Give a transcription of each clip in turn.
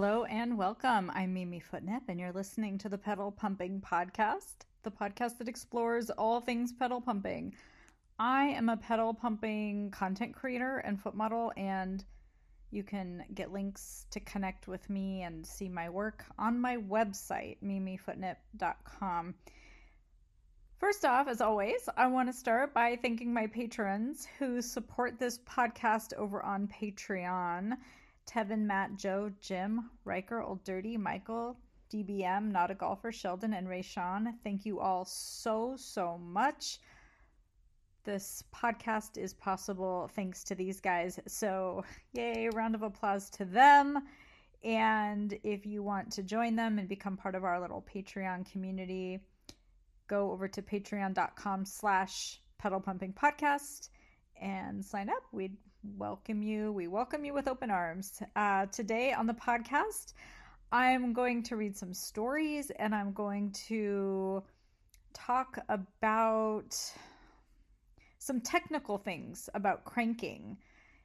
Hello and welcome. I'm Mimi Footnip, and you're listening to the Pedal Pumping Podcast, the podcast that explores all things pedal pumping. I am a pedal pumping content creator and foot model, and you can get links to connect with me and see my work on my website, mimifootnip.com. First off, as always, I want to start by thanking my patrons who support this podcast over on Patreon. Tevin, Matt, Joe, Jim, Riker, Old Dirty, Michael, DBM, Not a Golfer, Sheldon, and Ray Sean. Thank you all so, so much. This podcast is possible thanks to these guys. So, yay, round of applause to them. And if you want to join them and become part of our little Patreon community, go over to patreon.com slash pedal pumping podcast and sign up. We'd welcome you. We welcome you with open arms. Uh, today on the podcast, I'm going to read some stories and I'm going to talk about some technical things about cranking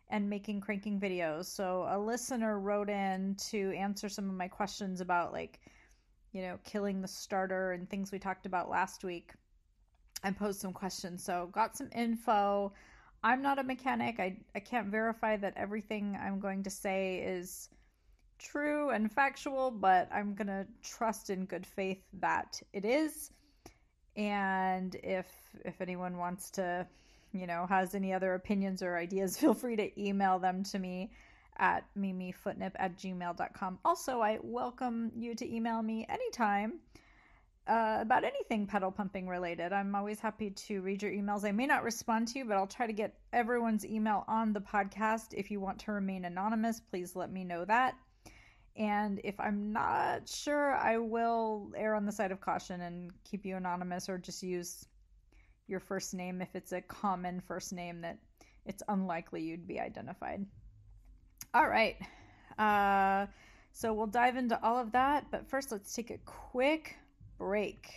and making cranking videos. So, a listener wrote in to answer some of my questions about, like, you know, killing the starter and things we talked about last week. I posed some questions. So, got some info I'm not a mechanic. I, I can't verify that everything I'm going to say is true and factual, but I'm going to trust in good faith that it is. And if if anyone wants to, you know, has any other opinions or ideas, feel free to email them to me at mimifootnip at gmail.com. Also, I welcome you to email me anytime uh, about anything pedal pumping related. I'm always happy to read your emails. I may not respond to you, but I'll try to get everyone's email on the podcast. If you want to remain anonymous, please let me know that. And if I'm not sure, I will err on the side of caution and keep you anonymous or just use your first name if it's a common first name that it's unlikely you'd be identified. All right. Uh, so we'll dive into all of that, but first let's take a quick break.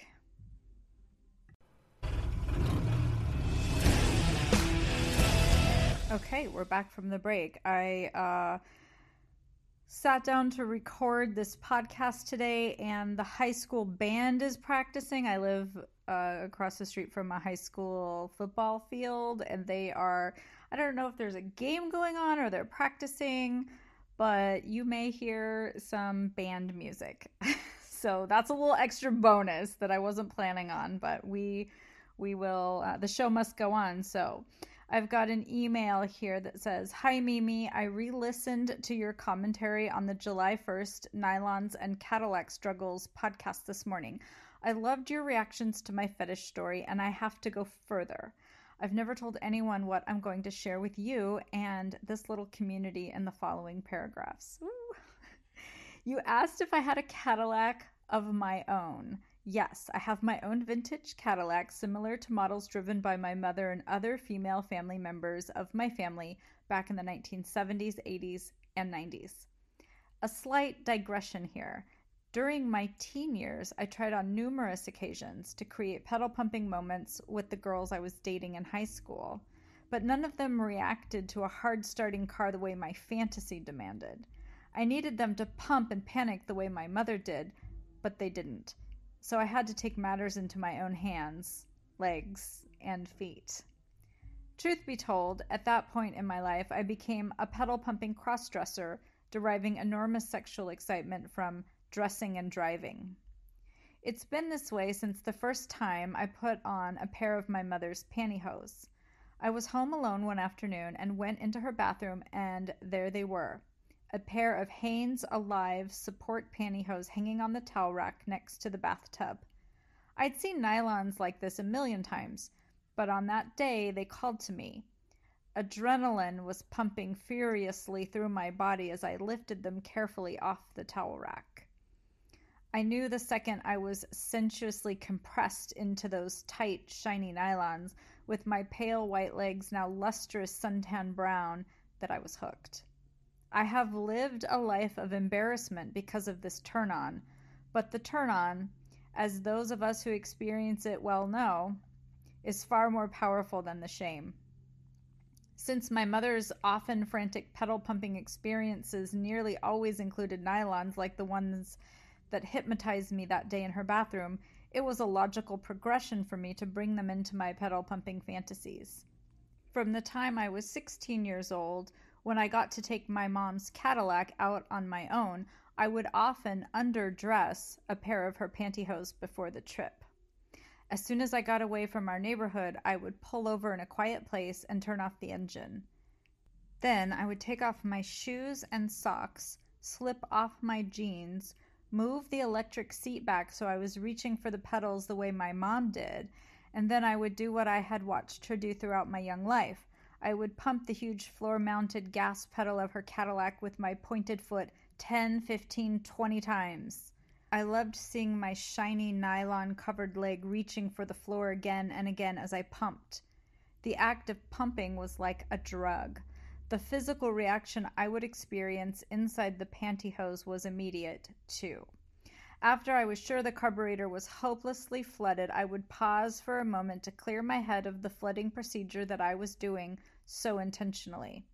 Okay, we're back from the break. I uh, sat down to record this podcast today, and the high school band is practicing. I live uh, across the street from a high school football field, and they are, I don't know if there's a game going on or they're practicing, but you may hear some band music. So that's a little extra bonus that I wasn't planning on, but we we will uh, the show must go on. So I've got an email here that says, "Hi Mimi, I re-listened to your commentary on the July 1st Nylons and Cadillac struggles podcast this morning. I loved your reactions to my fetish story and I have to go further." I've never told anyone what I'm going to share with you and this little community in the following paragraphs. You asked if I had a Cadillac of my own. Yes, I have my own vintage Cadillac similar to models driven by my mother and other female family members of my family back in the 1970s, 80s, and 90s. A slight digression here. During my teen years, I tried on numerous occasions to create pedal pumping moments with the girls I was dating in high school, but none of them reacted to a hard starting car the way my fantasy demanded. I needed them to pump and panic the way my mother did, but they didn't. So I had to take matters into my own hands, legs, and feet. Truth be told, at that point in my life, I became a pedal pumping cross dresser, deriving enormous sexual excitement from dressing and driving. It's been this way since the first time I put on a pair of my mother's pantyhose. I was home alone one afternoon and went into her bathroom, and there they were a pair of Hanes Alive support pantyhose hanging on the towel rack next to the bathtub. I'd seen nylons like this a million times, but on that day they called to me. Adrenaline was pumping furiously through my body as I lifted them carefully off the towel rack. I knew the second I was sensuously compressed into those tight, shiny nylons, with my pale white legs now lustrous suntan brown, that I was hooked. I have lived a life of embarrassment because of this turn on, but the turn on, as those of us who experience it well know, is far more powerful than the shame. Since my mother's often frantic pedal pumping experiences nearly always included nylons like the ones that hypnotized me that day in her bathroom, it was a logical progression for me to bring them into my pedal pumping fantasies. From the time I was 16 years old, when I got to take my mom's Cadillac out on my own, I would often underdress a pair of her pantyhose before the trip. As soon as I got away from our neighborhood, I would pull over in a quiet place and turn off the engine. Then I would take off my shoes and socks, slip off my jeans, move the electric seat back so I was reaching for the pedals the way my mom did, and then I would do what I had watched her do throughout my young life. I would pump the huge floor mounted gas pedal of her Cadillac with my pointed foot 10, 15, 20 times. I loved seeing my shiny nylon covered leg reaching for the floor again and again as I pumped. The act of pumping was like a drug. The physical reaction I would experience inside the pantyhose was immediate, too. After I was sure the carburetor was hopelessly flooded, I would pause for a moment to clear my head of the flooding procedure that I was doing so intentionally.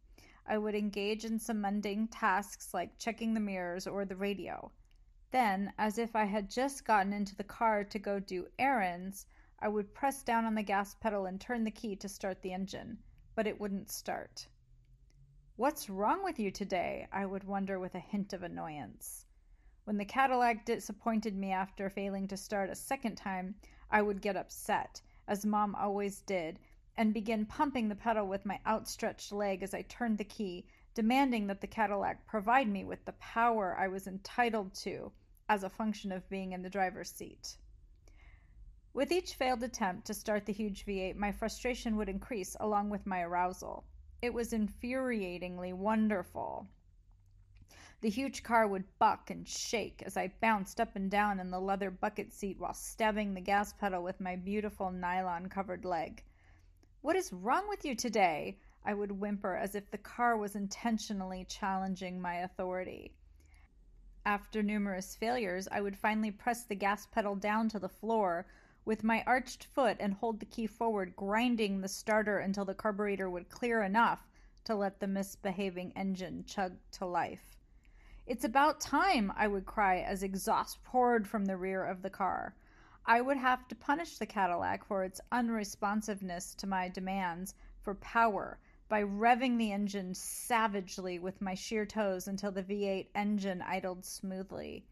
I would engage in some mundane tasks like checking the mirrors or the radio. Then, as if I had just gotten into the car to go do errands, I would press down on the gas pedal and turn the key to start the engine, but it wouldn't start. What's wrong with you today? I would wonder with a hint of annoyance. When the Cadillac disappointed me after failing to start a second time, I would get upset, as Mom always did, and begin pumping the pedal with my outstretched leg as I turned the key, demanding that the Cadillac provide me with the power I was entitled to as a function of being in the driver's seat. With each failed attempt to start the huge V8, my frustration would increase along with my arousal. It was infuriatingly wonderful. The huge car would buck and shake as I bounced up and down in the leather bucket seat while stabbing the gas pedal with my beautiful nylon covered leg. What is wrong with you today? I would whimper as if the car was intentionally challenging my authority. After numerous failures, I would finally press the gas pedal down to the floor with my arched foot and hold the key forward, grinding the starter until the carburetor would clear enough to let the misbehaving engine chug to life. It's about time, I would cry as exhaust poured from the rear of the car. I would have to punish the Cadillac for its unresponsiveness to my demands for power by revving the engine savagely with my sheer toes until the V8 engine idled smoothly.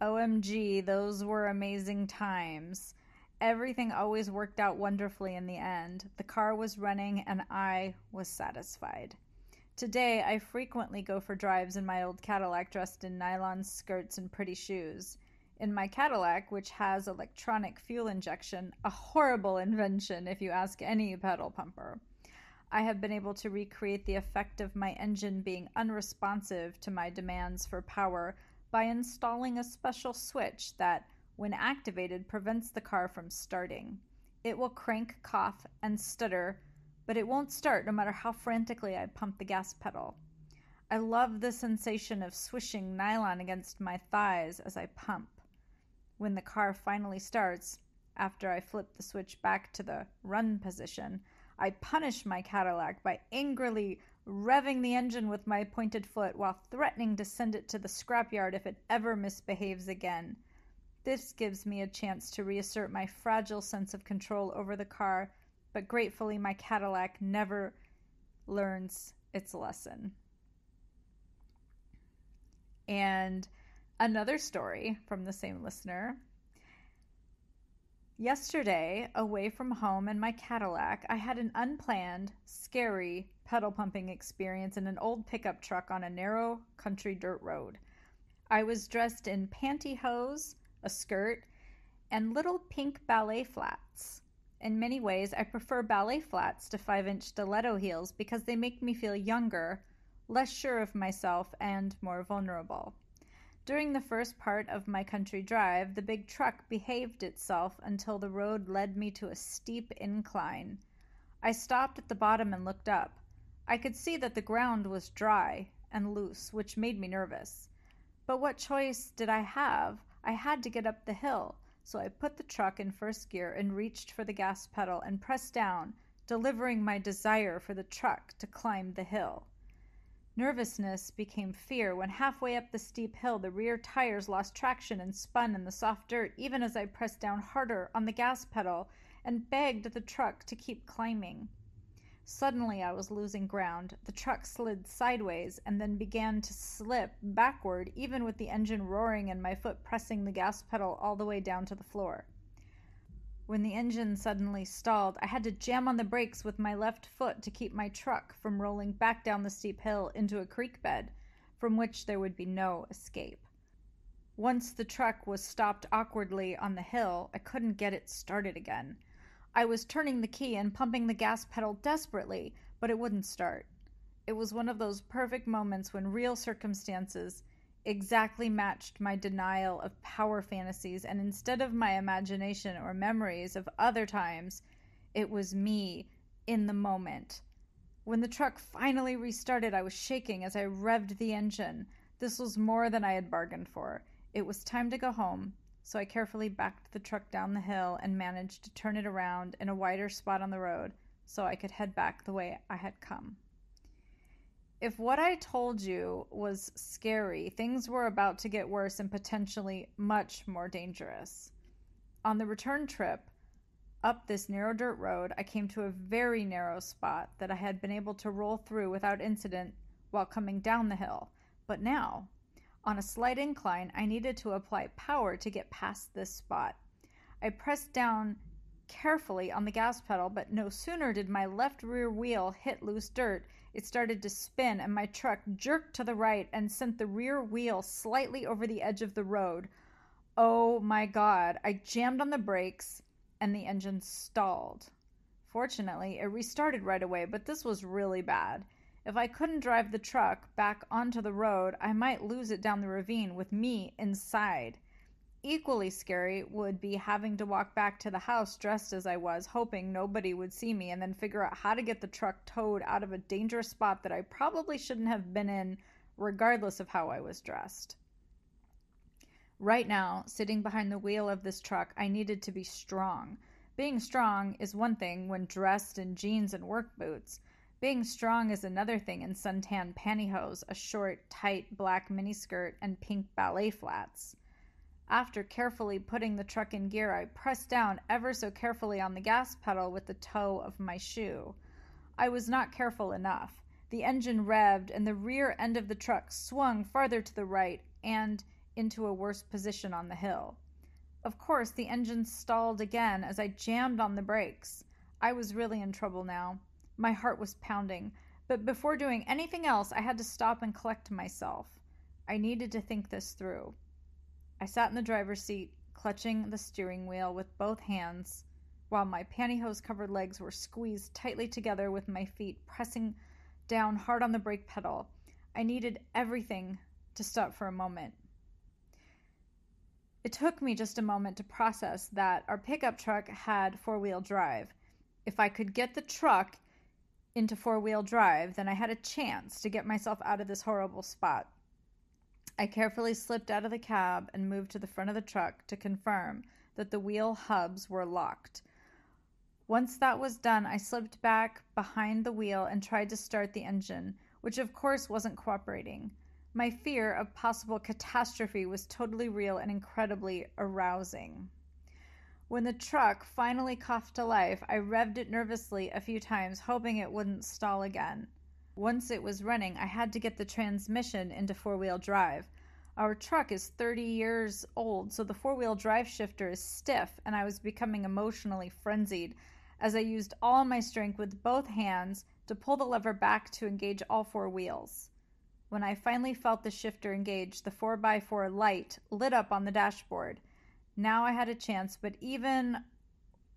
OMG, those were amazing times. Everything always worked out wonderfully in the end. The car was running and I was satisfied. Today, I frequently go for drives in my old Cadillac dressed in nylon skirts and pretty shoes. In my Cadillac, which has electronic fuel injection, a horrible invention if you ask any pedal pumper, I have been able to recreate the effect of my engine being unresponsive to my demands for power by installing a special switch that when activated, prevents the car from starting. It will crank, cough, and stutter, but it won't start no matter how frantically I pump the gas pedal. I love the sensation of swishing nylon against my thighs as I pump. When the car finally starts, after I flip the switch back to the run position, I punish my Cadillac by angrily revving the engine with my pointed foot while threatening to send it to the scrapyard if it ever misbehaves again. This gives me a chance to reassert my fragile sense of control over the car, but gratefully, my Cadillac never learns its lesson. And another story from the same listener. Yesterday, away from home in my Cadillac, I had an unplanned, scary pedal pumping experience in an old pickup truck on a narrow country dirt road. I was dressed in pantyhose, a skirt, and little pink ballet flats. In many ways, I prefer ballet flats to 5 inch stiletto heels because they make me feel younger, less sure of myself, and more vulnerable. During the first part of my country drive, the big truck behaved itself until the road led me to a steep incline. I stopped at the bottom and looked up. I could see that the ground was dry and loose, which made me nervous. But what choice did I have? I had to get up the hill, so I put the truck in first gear and reached for the gas pedal and pressed down delivering my desire for the truck to climb the hill. Nervousness became fear when halfway up the steep hill the rear tires lost traction and spun in the soft dirt even as I pressed down harder on the gas pedal and begged the truck to keep climbing. Suddenly I was losing ground. The truck slid sideways and then began to slip backward, even with the engine roaring and my foot pressing the gas pedal all the way down to the floor. When the engine suddenly stalled, I had to jam on the brakes with my left foot to keep my truck from rolling back down the steep hill into a creek bed from which there would be no escape. Once the truck was stopped awkwardly on the hill, I couldn't get it started again. I was turning the key and pumping the gas pedal desperately, but it wouldn't start. It was one of those perfect moments when real circumstances exactly matched my denial of power fantasies, and instead of my imagination or memories of other times, it was me in the moment. When the truck finally restarted, I was shaking as I revved the engine. This was more than I had bargained for. It was time to go home, so I carefully backed the truck down the hill and managed to turn it around in a wider spot on the road so I could head back the way I had come. If what I told you was scary, things were about to get worse and potentially much more dangerous. On the return trip up this narrow dirt road, I came to a very narrow spot that I had been able to roll through without incident while coming down the hill. But now, on a slight incline, I needed to apply power to get past this spot. I pressed down carefully on the gas pedal, but no sooner did my left rear wheel hit loose dirt it started to spin, and my truck jerked to the right and sent the rear wheel slightly over the edge of the road. Oh my god! I jammed on the brakes, and the engine stalled. Fortunately, it restarted right away, but this was really bad. If I couldn't drive the truck back onto the road, I might lose it down the ravine with me inside. Equally scary would be having to walk back to the house dressed as I was, hoping nobody would see me, and then figure out how to get the truck towed out of a dangerous spot that I probably shouldn't have been in, regardless of how I was dressed. Right now, sitting behind the wheel of this truck, I needed to be strong. Being strong is one thing when dressed in jeans and work boots. Being strong is another thing in suntan pantyhose, a short, tight black miniskirt, and pink ballet flats. After carefully putting the truck in gear, I pressed down ever so carefully on the gas pedal with the toe of my shoe. I was not careful enough. The engine revved, and the rear end of the truck swung farther to the right and into a worse position on the hill. Of course, the engine stalled again as I jammed on the brakes. I was really in trouble now. My heart was pounding, but before doing anything else, I had to stop and collect myself. I needed to think this through. I sat in the driver's seat, clutching the steering wheel with both hands, while my pantyhose covered legs were squeezed tightly together with my feet pressing down hard on the brake pedal. I needed everything to stop for a moment. It took me just a moment to process that our pickup truck had four wheel drive. If I could get the truck into four wheel drive, then I had a chance to get myself out of this horrible spot. I carefully slipped out of the cab and moved to the front of the truck to confirm that the wheel hubs were locked. Once that was done, I slipped back behind the wheel and tried to start the engine, which of course wasn't cooperating. My fear of possible catastrophe was totally real and incredibly arousing. When the truck finally coughed to life, I revved it nervously a few times, hoping it wouldn't stall again. Once it was running, I had to get the transmission into four wheel drive. Our truck is 30 years old, so the four wheel drive shifter is stiff, and I was becoming emotionally frenzied as I used all my strength with both hands to pull the lever back to engage all four wheels. When I finally felt the shifter engage, the 4x4 light lit up on the dashboard. Now I had a chance, but even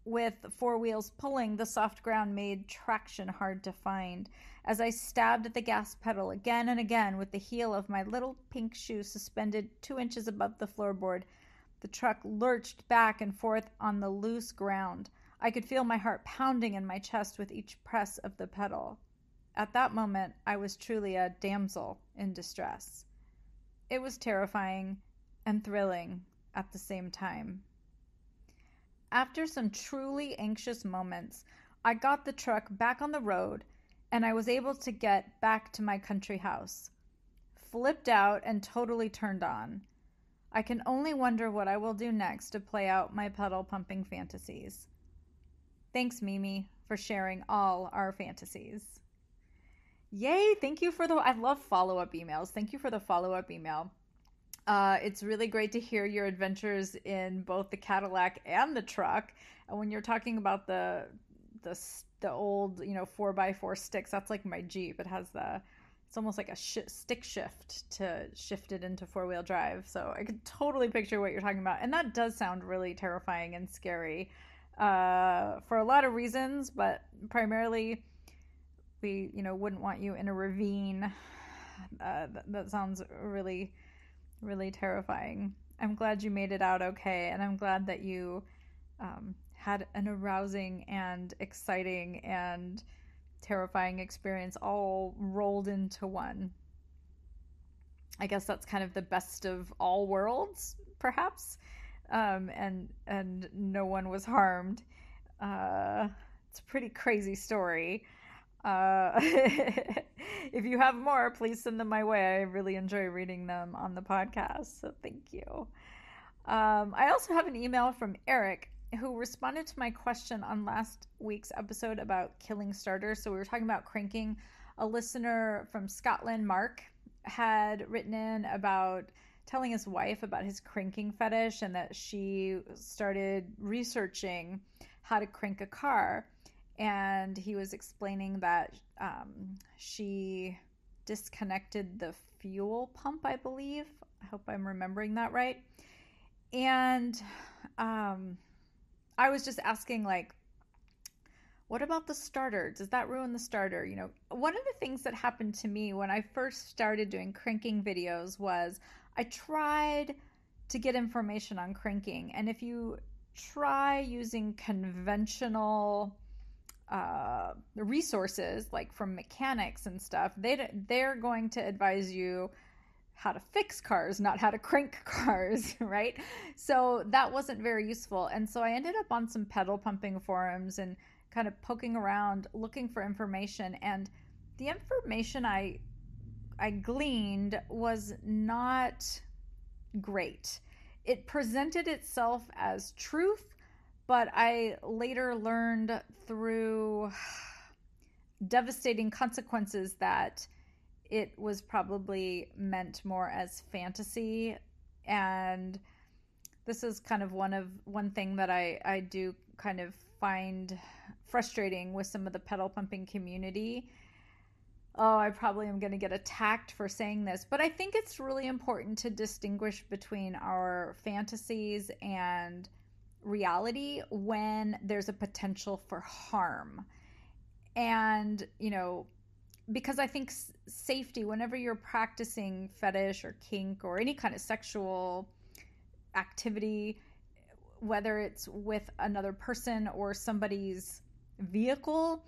with four wheels pulling, the soft ground made traction hard to find. As I stabbed at the gas pedal again and again with the heel of my little pink shoe suspended two inches above the floorboard, the truck lurched back and forth on the loose ground. I could feel my heart pounding in my chest with each press of the pedal. At that moment, I was truly a damsel in distress. It was terrifying and thrilling at the same time. After some truly anxious moments, I got the truck back on the road and I was able to get back to my country house. Flipped out and totally turned on. I can only wonder what I will do next to play out my pedal pumping fantasies. Thanks, Mimi, for sharing all our fantasies. Yay! Thank you for the. I love follow up emails. Thank you for the follow up email. Uh, it's really great to hear your adventures in both the Cadillac and the truck. And when you're talking about the the the old you know four by four sticks, that's like my Jeep. It has the it's almost like a sh- stick shift to shift it into four wheel drive. So I could totally picture what you're talking about, and that does sound really terrifying and scary uh, for a lot of reasons, but primarily we you know wouldn't want you in a ravine. Uh, that, that sounds really really terrifying. I'm glad you made it out okay, and I'm glad that you um, had an arousing and exciting and terrifying experience all rolled into one. I guess that's kind of the best of all worlds, perhaps. Um, and and no one was harmed. Uh, it's a pretty crazy story. Uh, if you have more, please send them my way. I really enjoy reading them on the podcast, so thank you. Um, I also have an email from Eric who responded to my question on last week's episode about killing starters. So we were talking about cranking. A listener from Scotland, Mark, had written in about telling his wife about his cranking fetish and that she started researching how to crank a car and he was explaining that um, she disconnected the fuel pump, I believe. I hope I'm remembering that right. And um, I was just asking, like, what about the starter? Does that ruin the starter? You know, one of the things that happened to me when I first started doing cranking videos was I tried to get information on cranking. And if you try using conventional uh, resources like from mechanics and stuff they they're going to advise you how to fix cars not how to crank cars right? So that wasn't very useful. And so i ended up on some pedal pumping forums and kind of poking around looking for information. And the information i i gleaned was not great. It presented itself as truth but I later learned through devastating consequences that it was probably meant more as fantasy. And this is kind of one of one thing that I, I do kind of find frustrating with some of the pedal pumping community. Oh i probably am going to get attacked for saying this but i think it's really important to distinguish between our fantasies and reality when there's a potential for harm. And, you know, because I think safety, whenever you're practicing fetish or kink or any kind of sexual activity, whether it's with another person or somebody's vehicle,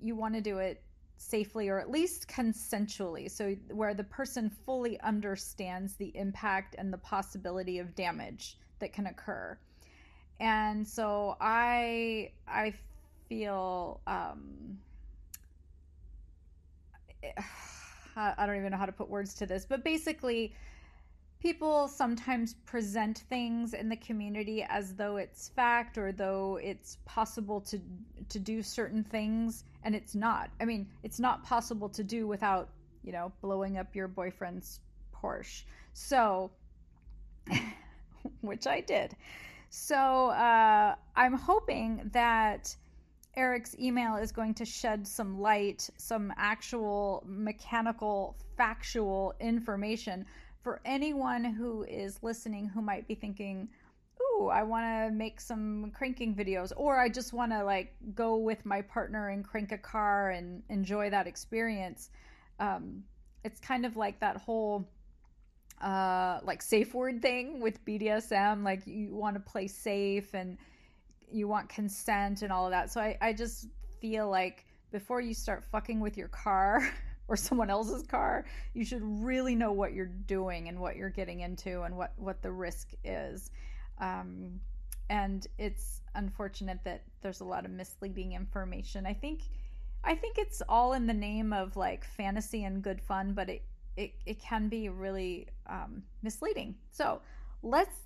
you want to do it safely or at least consensually. So, where the person fully understands the impact and the possibility of damage that can occur and so I I feel um, I don't even know how to put words to this, but basically, people sometimes present things in the community as though it's fact or though it's possible to to do certain things, and it's not. I mean, it's not possible to do without you know blowing up your boyfriend's Porsche. So, which I did. So uh, I'm hoping that Eric's email is going to shed some light, some actual mechanical, factual information for anyone who is listening who might be thinking, ooh, I want to make some cranking videos, or I just want to like go with my partner and crank a car and enjoy that experience. Um, it's kind of like that whole uh like safe word thing with BDSM like you want to play safe and you want consent and all of that so I I just feel like before you start fucking with your car or someone else's car you should really know what you're doing and what you're getting into and what what the risk is um and it's unfortunate that there's a lot of misleading information. I think I think it's all in the name of like fantasy and good fun, but it it, it can be really um, misleading. So let's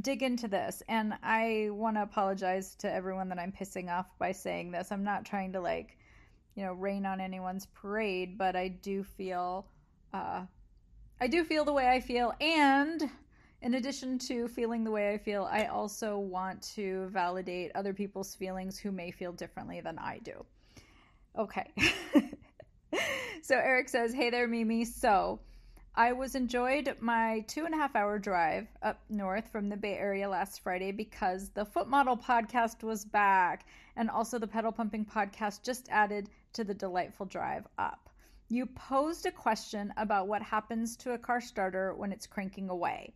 dig into this. And I want to apologize to everyone that I'm pissing off by saying this. I'm not trying to like, you know, rain on anyone's parade, but I do feel, uh, I do feel the way I feel. And in addition to feeling the way I feel, I also want to validate other people's feelings who may feel differently than I do. Okay. so Eric says, Hey there, Mimi. So I was enjoyed my two and a half hour drive up north from the Bay Area last Friday because the Foot Model podcast was back, and also the Pedal Pumping podcast just added to the delightful drive up. You posed a question about what happens to a car starter when it's cranking away.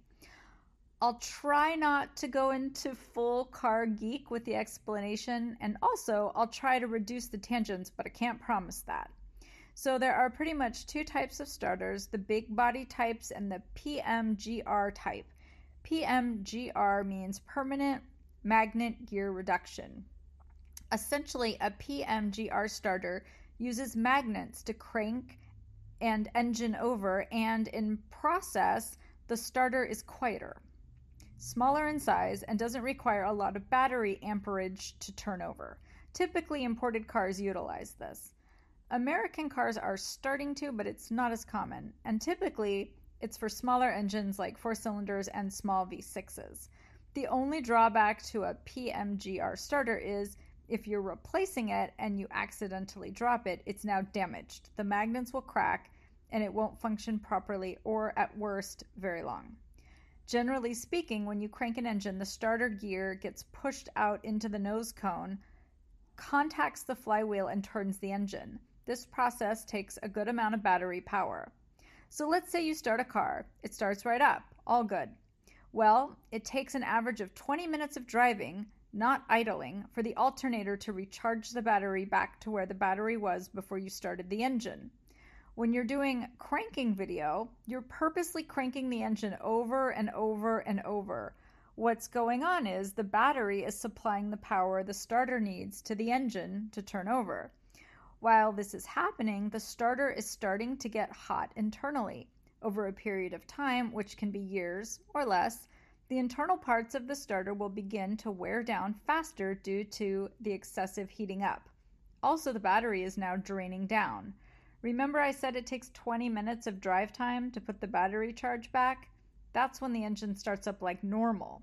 I'll try not to go into full car geek with the explanation, and also I'll try to reduce the tangents, but I can't promise that. So there are pretty much two types of starters the big body types and the PMGR type. PMGR means permanent magnet gear reduction. Essentially, a PMGR starter uses magnets to crank and engine over, and in process, the starter is quieter, smaller in size, and doesn't require a lot of battery amperage to turn over. Typically, imported cars utilize this. American cars are starting to, but it's not as common. And typically, it's for smaller engines like four cylinders and small V6s. The only drawback to a PMGR starter is if you're replacing it and you accidentally drop it, it's now damaged. The magnets will crack and it won't function properly or, at worst, very long. Generally speaking, when you crank an engine, the starter gear gets pushed out into the nose cone, contacts the flywheel, and turns the engine. This process takes a good amount of battery power. So let's say you start a car. It starts right up, all good. Well, it takes an average of 20 minutes of driving, not idling, for the alternator to recharge the battery back to where the battery was before you started the engine. When you're doing cranking video, you're purposely cranking the engine over and over and over. What's going on is the battery is supplying the power the starter needs to the engine to turn over. While this is happening, the starter is starting to get hot internally. Over a period of time, which can be years or less, the internal parts of the starter will begin to wear down faster due to the excessive heating up. Also, the battery is now draining down. Remember, I said it takes 20 minutes of drive time to put the battery charge back? That's when the engine starts up like normal.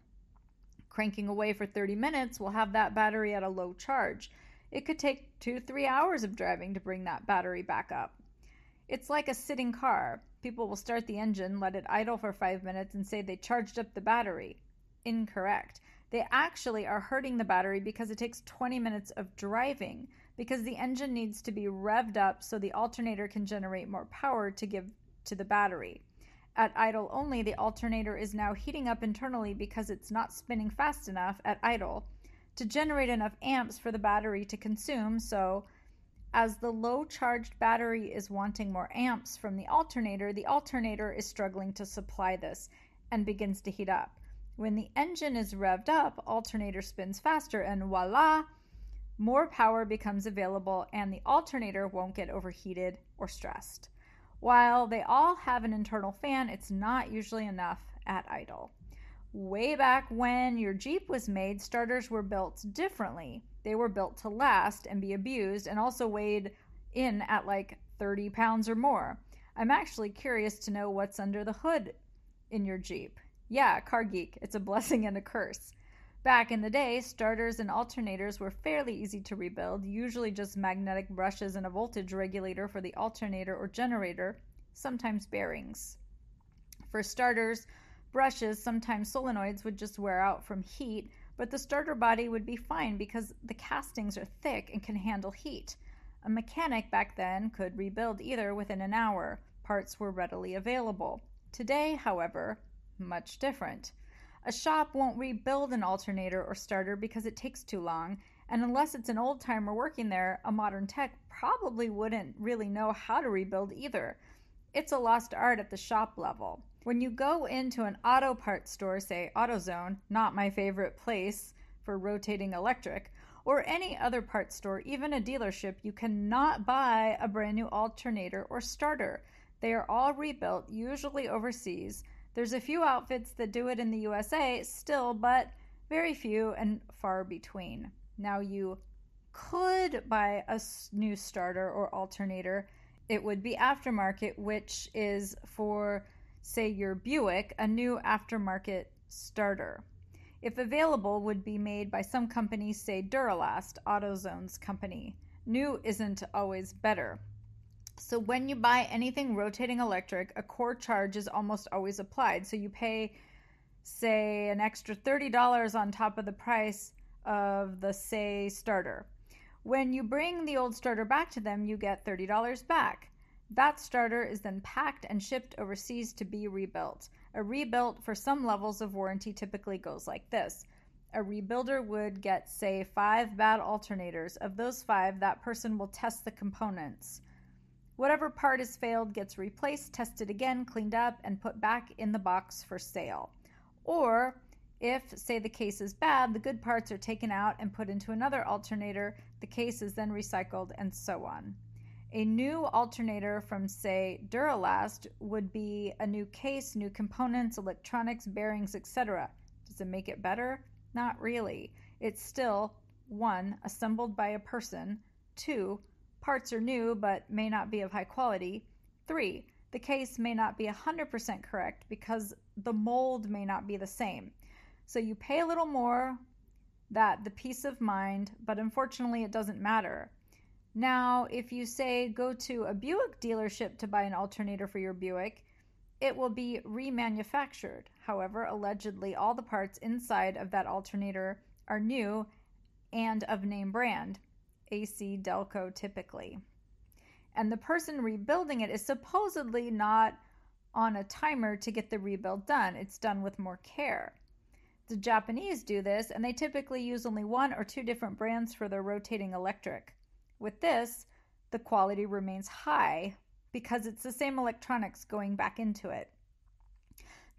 Cranking away for 30 minutes will have that battery at a low charge it could take two, three hours of driving to bring that battery back up. It's like a sitting car. People will start the engine, let it idle for five minutes, and say they charged up the battery. Incorrect. They actually are hurting the battery because it takes 20 minutes of driving, because the engine needs to be revved up so the alternator can generate more power to give to the battery. At idle only, the alternator is now heating up internally because it's not spinning fast enough at idle to generate enough amps for the battery to consume. So, as the low charged battery is wanting more amps from the alternator, the alternator is struggling to supply this and begins to heat up. When the engine is revved up, alternator spins faster and voila, more power becomes available and the alternator won't get overheated or stressed. While they all have an internal fan, it's not usually enough at idle. Way back when your Jeep was made, starters were built differently. They were built to last and be abused and also weighed in at like 30 pounds or more. I'm actually curious to know what's under the hood in your Jeep. Yeah, car geek, it's a blessing and a curse. Back in the day, starters and alternators were fairly easy to rebuild, usually just magnetic brushes and a voltage regulator for the alternator or generator, sometimes bearings. For starters, brushes, sometimes solenoids, would just wear out from heat, but the starter body would be fine because the castings are thick and can handle heat. A mechanic back then could rebuild either within an hour. Parts were readily available. Today, however, much different. A shop won't rebuild an alternator or starter because it takes too long, and unless it's an old timer working there, a modern tech probably wouldn't really know how to rebuild either. It's a lost art at the shop level. When you go into an auto parts store, say AutoZone, not my favorite place for rotating electric, or any other parts store, even a dealership, you cannot buy a brand new alternator or starter. They are all rebuilt, usually overseas. There's a few outfits that do it in the USA still, but very few and far between. Now, you could buy a new starter or alternator. It would be aftermarket, which is for, say, your Buick, a new aftermarket starter if available, would be made by some company, say Duralast, AutoZone's company. New isn't always better. So when you buy anything rotating electric, a core charge is almost always applied. So you pay, say, an extra $30 on top of the price of the, say, starter. When you bring the old starter back to them, you get $30 back. That starter is then packed and shipped overseas to be rebuilt. A rebuilt for some levels of warranty typically goes like this. A rebuilder would get, say, five bad alternators. Of those five, that person will test the components. Whatever part is failed gets replaced, tested again, cleaned up, and put back in the box for sale. Or, if, say, the case is bad, the good parts are taken out and put into another alternator, the case is then recycled, and so on. A new alternator from, say, Duralast would be a new case, new components, electronics, bearings, etc. Does it make it better? Not really. It's still one, assembled by a person, two, parts are new but may not be of high quality, three, the case may not be 100% correct because the mold may not be the same. So you pay a little more, that the peace of mind, but unfortunately it doesn't matter. Now, if you say go to a Buick dealership to buy an alternator for your Buick, it will be remanufactured. However, allegedly, all the parts inside of that alternator are new and of name brand, AC Delco typically. And the person rebuilding it is supposedly not on a timer to get the rebuild done, it's done with more care. The Japanese do this, and they typically use only one or two different brands for their rotating electric. With this, the quality remains high because it's the same electronics going back into it.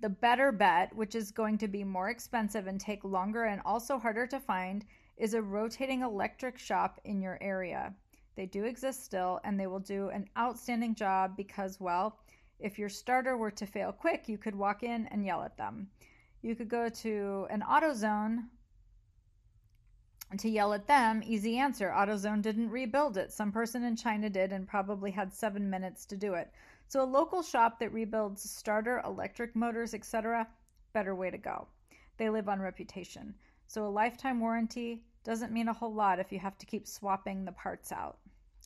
The better bet, which is going to be more expensive and take longer and also harder to find, is a rotating electric shop in your area. They do exist still and they will do an outstanding job because, well, if your starter were to fail quick, you could walk in and yell at them. You could go to an AutoZone to yell at them, easy answer. AutoZone didn't rebuild it. Some person in China did and probably had seven minutes to do it. So a local shop that rebuilds starter, electric motors, etc., better way to go. They live on reputation. So a lifetime warranty doesn't mean a whole lot if you have to keep swapping the parts out.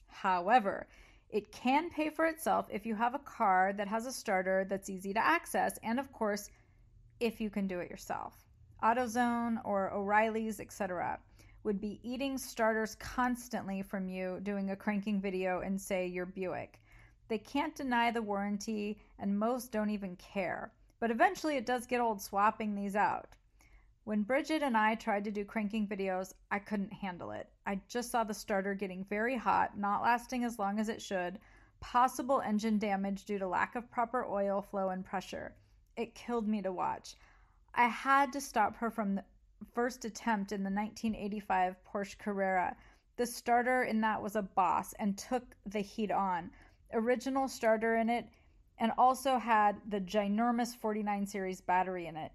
However, it can pay for itself if you have a car that has a starter that's easy to access, and of course, if you can do it yourself. AutoZone or O'Reilly's, etc would be eating starters constantly from you doing a cranking video in, say, your Buick. They can't deny the warranty, and most don't even care. But eventually it does get old swapping these out. When Bridget and I tried to do cranking videos, I couldn't handle it. I just saw the starter getting very hot, not lasting as long as it should, possible engine damage due to lack of proper oil flow and pressure. It killed me to watch. I had to stop her from first attempt in the 1985 Porsche Carrera. The starter in that was a boss and took the heat on. Original starter in it and also had the ginormous 49 series battery in it.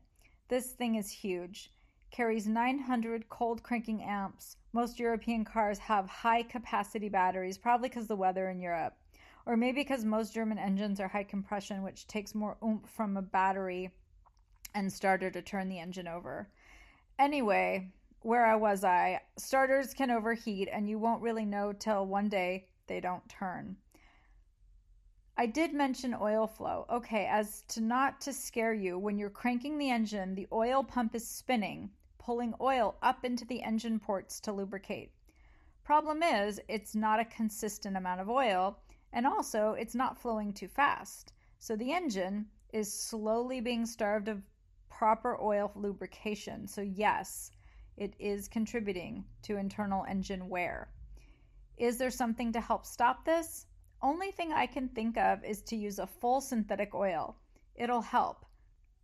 This thing is huge. Carries 900 cold cranking amps. Most European cars have high capacity batteries, probably because the weather in Europe. Or maybe because most German engines are high compression, which takes more oomph from a battery and starter to turn the engine over. Anyway, where I was I? Starters can overheat, and you won't really know till one day they don't turn. I did mention oil flow. Okay, as to not to scare you, when you're cranking the engine, the oil pump is spinning, pulling oil up into the engine ports to lubricate. Problem is, it's not a consistent amount of oil, and also it's not flowing too fast. So the engine is slowly being starved of proper oil lubrication. So, yes, it is contributing to internal engine wear. Is there something to help stop this? Only thing I can think of is to use a full synthetic oil. It'll help.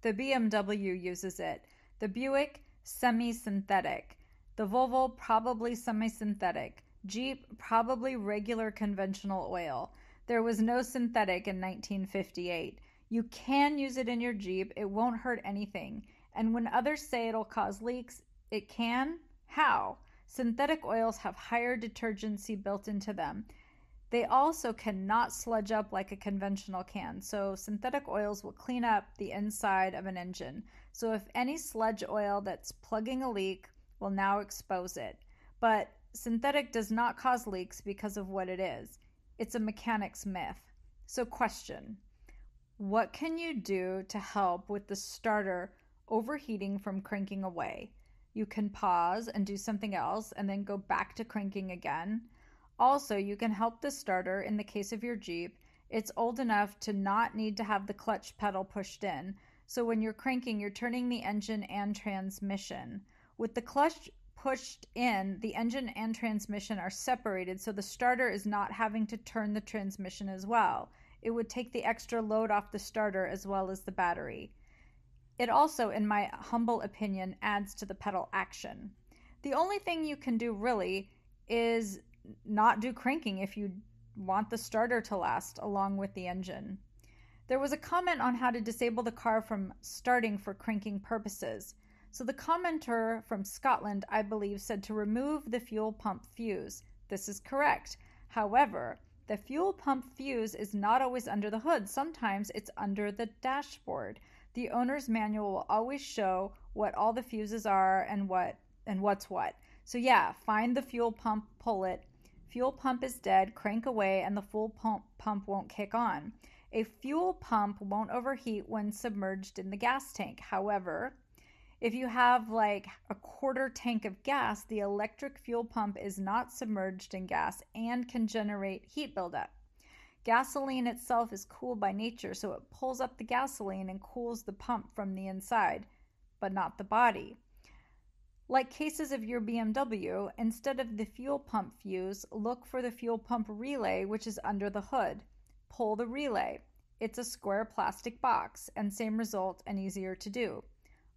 The BMW uses it. The Buick semi synthetic. The Volvo, probably semi synthetic. Jeep, probably regular conventional oil. There was no synthetic in 1958. You can use it in your Jeep, it won't hurt anything. And when others say it'll cause leaks, it can? How? Synthetic oils have higher detergency built into them. They also cannot sludge up like a conventional can, so synthetic oils will clean up the inside of an engine. So if any sludge oil that's plugging a leak will now expose it. But synthetic does not cause leaks because of what it is. It's a mechanic's myth. So question, what can you do to help with the starter overheating from cranking away? You can pause and do something else and then go back to cranking again. Also, you can help the starter in the case of your Jeep. It's old enough to not need to have the clutch pedal pushed in. So when you're cranking, you're turning the engine and transmission. With the clutch pushed in, the engine and transmission are separated, so the starter is not having to turn the transmission as well. It would take the extra load off the starter as well as the battery. It also, in my humble opinion, adds to the pedal action. The only thing you can do really is not do cranking if you want the starter to last along with the engine. There was a comment on how to disable the car from starting for cranking purposes. So the commenter from Scotland, I believe, said to remove the fuel pump fuse. This is correct. However, the fuel pump fuse is not always under the hood. Sometimes it's under the dashboard the owner's manual will always show what all the fuses are and what and what's what. So yeah, find the fuel pump, pull it. Fuel pump is dead, crank away and the fuel pump pump won't kick on. A fuel pump won't overheat when submerged in the gas tank. However, if you have like a quarter tank of gas, the electric fuel pump is not submerged in gas and can generate heat buildup. Gasoline itself is cool by nature, so it pulls up the gasoline and cools the pump from the inside, but not the body. Like cases of your BMW, instead of the fuel pump fuse, look for the fuel pump relay, which is under the hood. Pull the relay. It's a square plastic box, and same result and easier to do.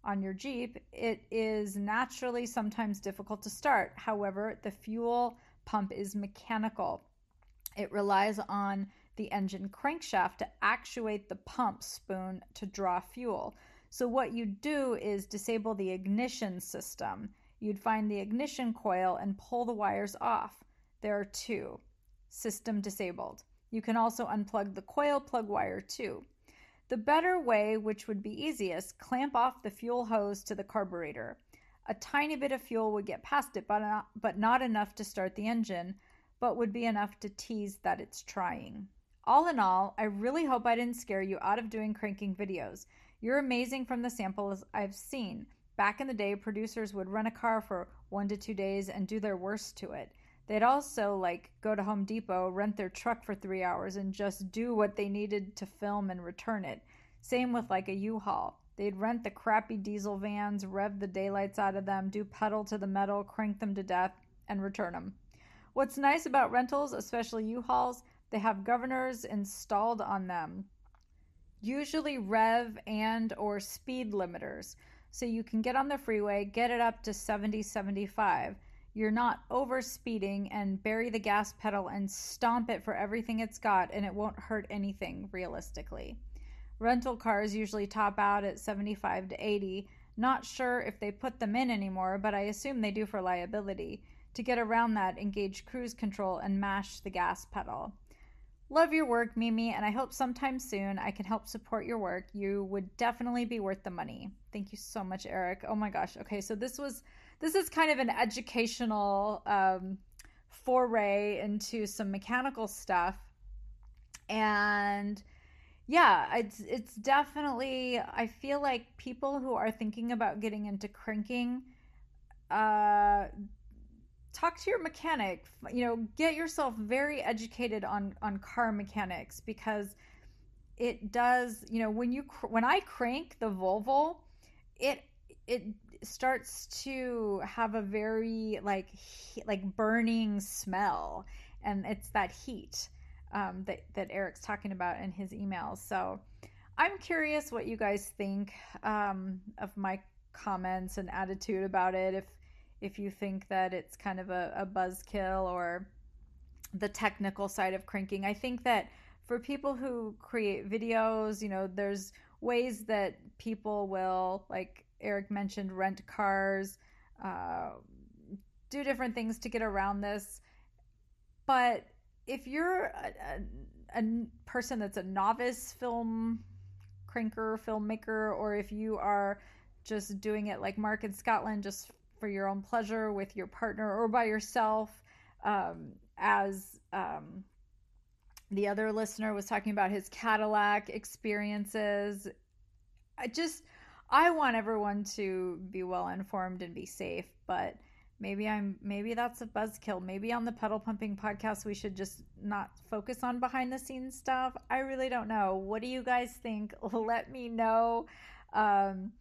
On your Jeep, it is naturally sometimes difficult to start. However, the fuel pump is mechanical. It relies on the engine crankshaft to actuate the pump spoon to draw fuel. So, what you do is disable the ignition system. You'd find the ignition coil and pull the wires off. There are two. System disabled. You can also unplug the coil plug wire too. The better way, which would be easiest, clamp off the fuel hose to the carburetor. A tiny bit of fuel would get past it, but not, but not enough to start the engine, but would be enough to tease that it's trying. All in all, I really hope I didn't scare you out of doing cranking videos. You're amazing from the samples I've seen. Back in the day, producers would run a car for one to two days and do their worst to it. They'd also, like, go to Home Depot, rent their truck for three hours, and just do what they needed to film and return it. Same with, like, a U Haul. They'd rent the crappy diesel vans, rev the daylights out of them, do pedal to the metal, crank them to death, and return them. What's nice about rentals, especially U Hauls, they have governors installed on them, usually rev and or speed limiters. So you can get on the freeway, get it up to 70, 75. You're not over speeding and bury the gas pedal and stomp it for everything it's got, and it won't hurt anything realistically. Rental cars usually top out at 75 to 80. Not sure if they put them in anymore, but I assume they do for liability. To get around that, engage cruise control and mash the gas pedal. Love your work, Mimi, and I hope sometime soon I can help support your work. You would definitely be worth the money. Thank you so much, Eric. Oh my gosh. Okay, so this was this is kind of an educational um, foray into some mechanical stuff, and yeah, it's it's definitely. I feel like people who are thinking about getting into cranking, uh, talk to your mechanic you know get yourself very educated on on car mechanics because it does you know when you when i crank the volvo it it starts to have a very like like burning smell and it's that heat um, that that eric's talking about in his emails so i'm curious what you guys think um, of my comments and attitude about it. If if you think that it's kind of a, a buzzkill or the technical side of cranking. I think that for people who create videos, you know, there's ways that people will, like Eric mentioned, rent cars, uh, do different things to get around this. But if you're a, a, a person that's a novice film cranker, filmmaker, or if you are just doing it like Mark in Scotland, just for your own pleasure with your partner or by yourself, um, as um, the other listener was talking about his Cadillac experiences. I just, I want everyone to be well informed and be safe, but maybe I'm maybe that's a buzzkill. Maybe on the pedal pumping podcast we should just not focus on behind the scenes stuff. I really don't know. What do you guys think? Let me know. Um,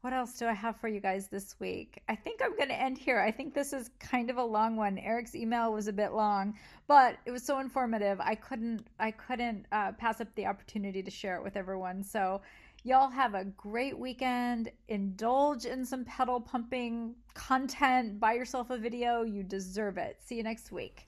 what else do I have for you guys this week? I think I'm going to end here. I think this is kind of a long one. Eric's email was a bit long, but it was so informative. I couldn't I couldn't uh, pass up the opportunity to share it with everyone. So y'all have a great weekend. Indulge in some pedal pumping content. Buy yourself a video. You deserve it. See you next week.